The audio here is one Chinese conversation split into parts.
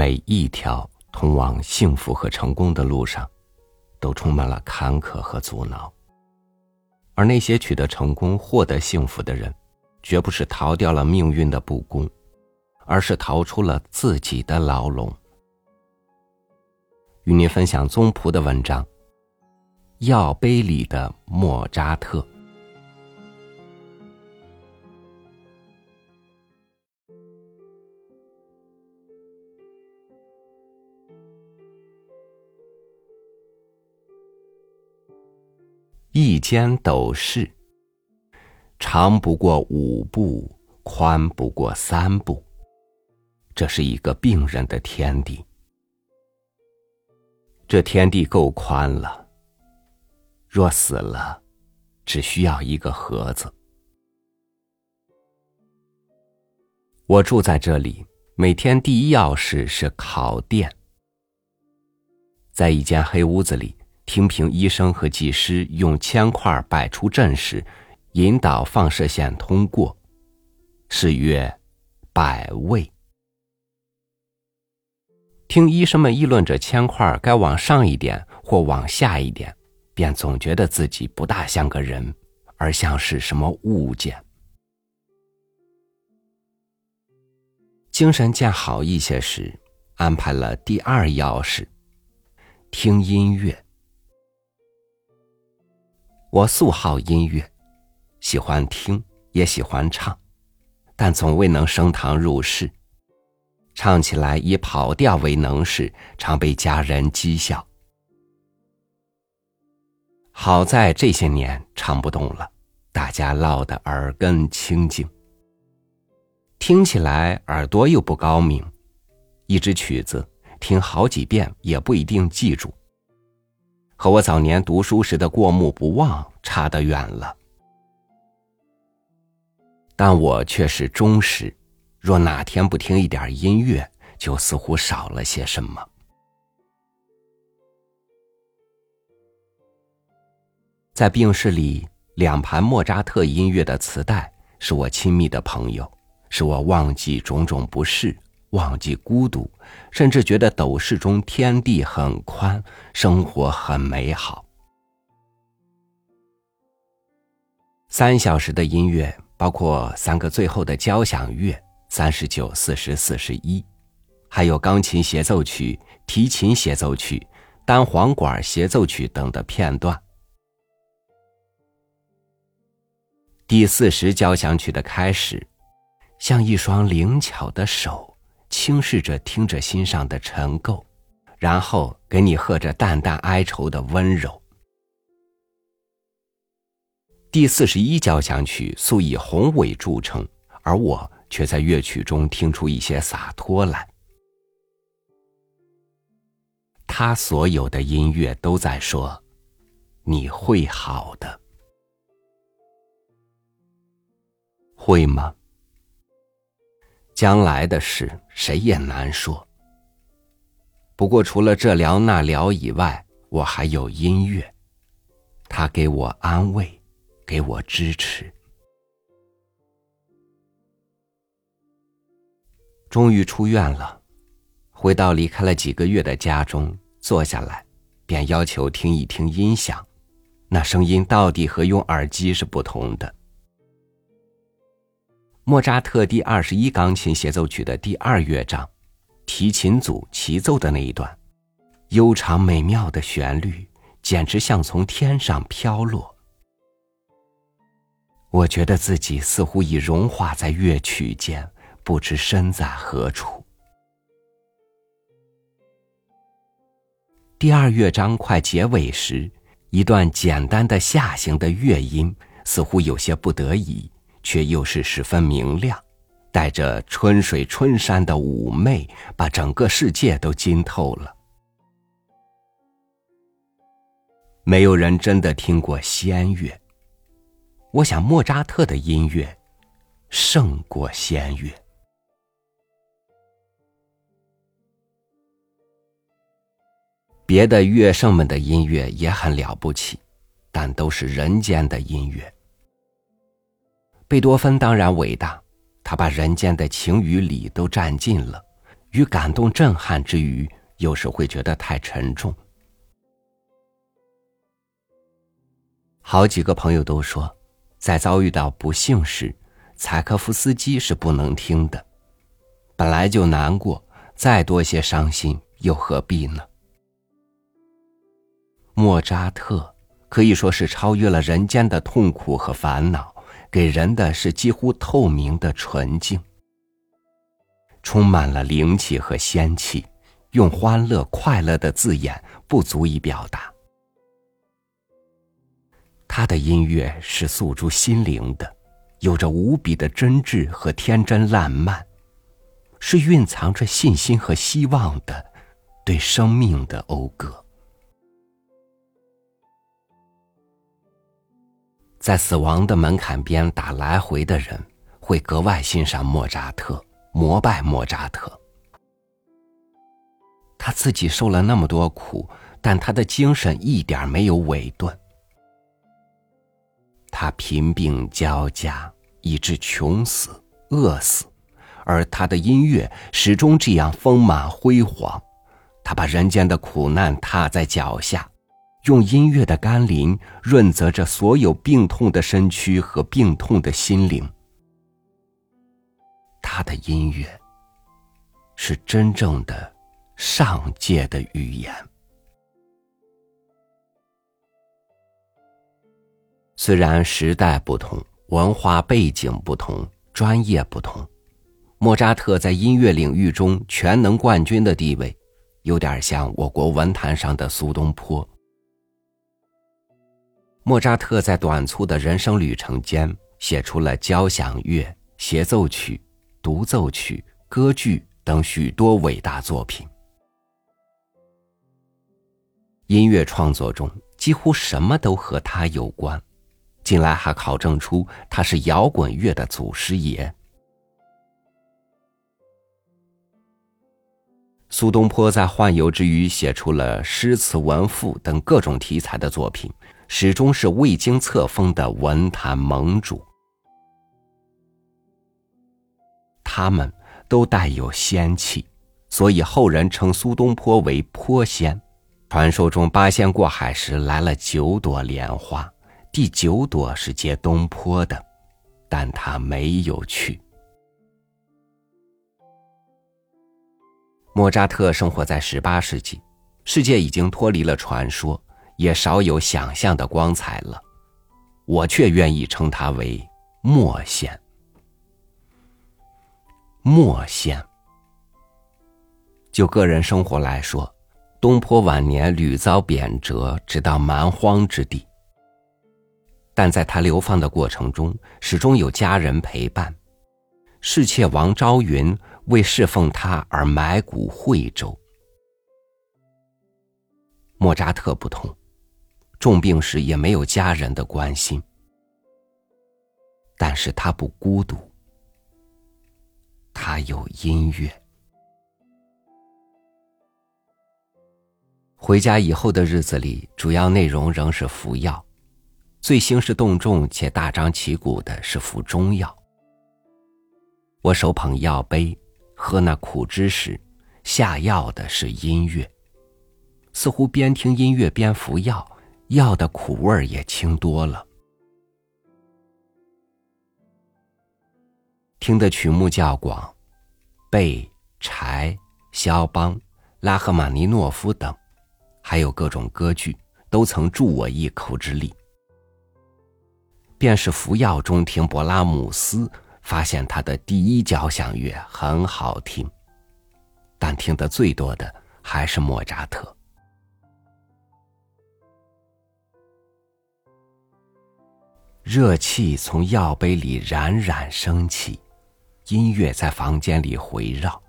每一条通往幸福和成功的路上，都充满了坎坷和阻挠。而那些取得成功、获得幸福的人，绝不是逃掉了命运的不公，而是逃出了自己的牢笼。与您分享宗璞的文章《药杯里的莫扎特》。一间斗室，长不过五步，宽不过三步。这是一个病人的天地。这天地够宽了。若死了，只需要一个盒子。我住在这里，每天第一要事是烤电。在一间黑屋子里。听凭医生和技师用铅块摆出阵势，引导放射线通过，是曰摆位。听医生们议论着铅块该往上一点或往下一点，便总觉得自己不大像个人，而像是什么物件。精神渐好一些时，安排了第二要事，听音乐。我素好音乐，喜欢听，也喜欢唱，但总未能升堂入室。唱起来以跑调为能事，常被家人讥笑。好在这些年唱不动了，大家落得耳根清净。听起来耳朵又不高明，一支曲子听好几遍也不一定记住。和我早年读书时的过目不忘差得远了，但我却是忠实。若哪天不听一点音乐，就似乎少了些什么。在病室里，两盘莫扎特音乐的磁带是我亲密的朋友，使我忘记种种不适。忘记孤独，甚至觉得斗室中天地很宽，生活很美好。三小时的音乐包括三个最后的交响乐，三十九、四十、四十一，还有钢琴协奏曲、提琴协奏曲、单簧管协奏曲等的片段。第四十交响曲的开始，像一双灵巧的手。轻视着听着心上的尘垢，然后给你喝着淡淡哀愁的温柔。第四十一交响曲素以宏伟著称，而我却在乐曲中听出一些洒脱来。他所有的音乐都在说：“你会好的，会吗？”将来的事，谁也难说。不过，除了这聊那聊以外，我还有音乐，它给我安慰，给我支持。终于出院了，回到离开了几个月的家中，坐下来，便要求听一听音响，那声音到底和用耳机是不同的。莫扎特第二十一钢琴协奏曲的第二乐章，提琴组齐奏的那一段，悠长美妙的旋律，简直像从天上飘落。我觉得自己似乎已融化在乐曲间，不知身在何处。第二乐章快结尾时，一段简单的下行的乐音，似乎有些不得已。却又是十分明亮，带着春水春山的妩媚，把整个世界都浸透了。没有人真的听过仙乐，我想莫扎特的音乐胜过仙乐。别的乐圣们的音乐也很了不起，但都是人间的音乐。贝多芬当然伟大，他把人间的情与理都占尽了，与感动震撼之余，有时会觉得太沉重。好几个朋友都说，在遭遇到不幸时，柴可夫斯基是不能听的。本来就难过，再多些伤心又何必呢？莫扎特可以说是超越了人间的痛苦和烦恼，给人的是几乎透明的纯净，充满了灵气和仙气，用欢乐、快乐的字眼不足以表达。他的音乐是诉诸心灵的，有着无比的真挚和天真烂漫。是蕴藏着信心和希望的，对生命的讴歌。在死亡的门槛边打来回的人，会格外欣赏莫扎特，膜拜莫扎特。他自己受了那么多苦，但他的精神一点没有萎顿。他贫病交加，以致穷死、饿死。而他的音乐始终这样丰满辉煌，他把人间的苦难踏在脚下，用音乐的甘霖润泽着所有病痛的身躯和病痛的心灵。他的音乐是真正的上界的语言。虽然时代不同，文化背景不同，专业不同。莫扎特在音乐领域中全能冠军的地位，有点像我国文坛上的苏东坡。莫扎特在短促的人生旅程间，写出了交响乐、协奏曲、独奏曲、歌剧等许多伟大作品。音乐创作中几乎什么都和他有关，近来还考证出他是摇滚乐的祖师爷。苏东坡在宦游之余，写出了诗词文赋等各种题材的作品，始终是未经册封的文坛盟主。他们都带有仙气，所以后人称苏东坡为坡仙。传说中，八仙过海时来了九朵莲花，第九朵是接东坡的，但他没有去。莫扎特生活在十八世纪，世界已经脱离了传说，也少有想象的光彩了。我却愿意称他为莫仙。莫仙。就个人生活来说，东坡晚年屡遭贬谪，直到蛮荒之地。但在他流放的过程中，始终有家人陪伴。侍妾王昭云。为侍奉他而埋骨惠州。莫扎特不同，重病时也没有家人的关心，但是他不孤独，他有音乐。回家以后的日子里，主要内容仍是服药，最兴师动众且大张旗鼓的是服中药。我手捧药杯。喝那苦汁时，下药的是音乐。似乎边听音乐边服药，药的苦味儿也轻多了。听的曲目较广，贝、柴、肖邦、拉赫玛尼诺夫等，还有各种歌剧，都曾助我一口之力。便是服药中听勃拉姆斯。发现他的第一交响乐很好听，但听得最多的还是莫扎特。热气从药杯里冉冉升起，音乐在房间里回绕。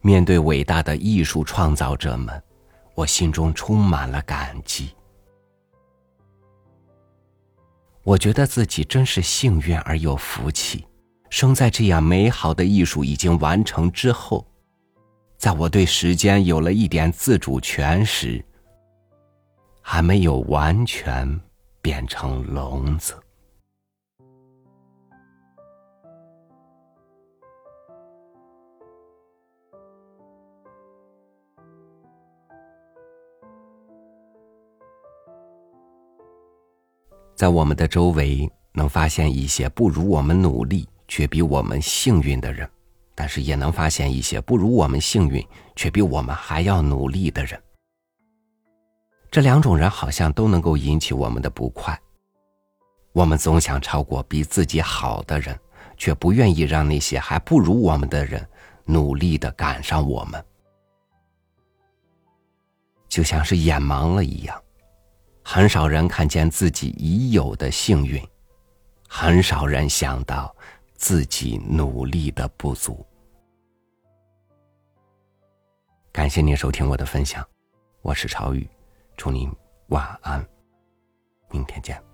面对伟大的艺术创造者们，我心中充满了感激。我觉得自己真是幸运而有福气，生在这样美好的艺术已经完成之后，在我对时间有了一点自主权时，还没有完全变成聋子。在我们的周围能发现一些不如我们努力却比我们幸运的人但是也能发现一些不如我们幸运却比我们还要努力的人。这两种人好像都能够引起我们的不快。我们总想超过比自己好的人，却不愿意让那些还不如我们的人努力的赶上我们，就像是眼盲了一样。很少人看见自己已有的幸运，很少人想到自己努力的不足。感谢您收听我的分享，我是朝宇。祝您晚安，明天见。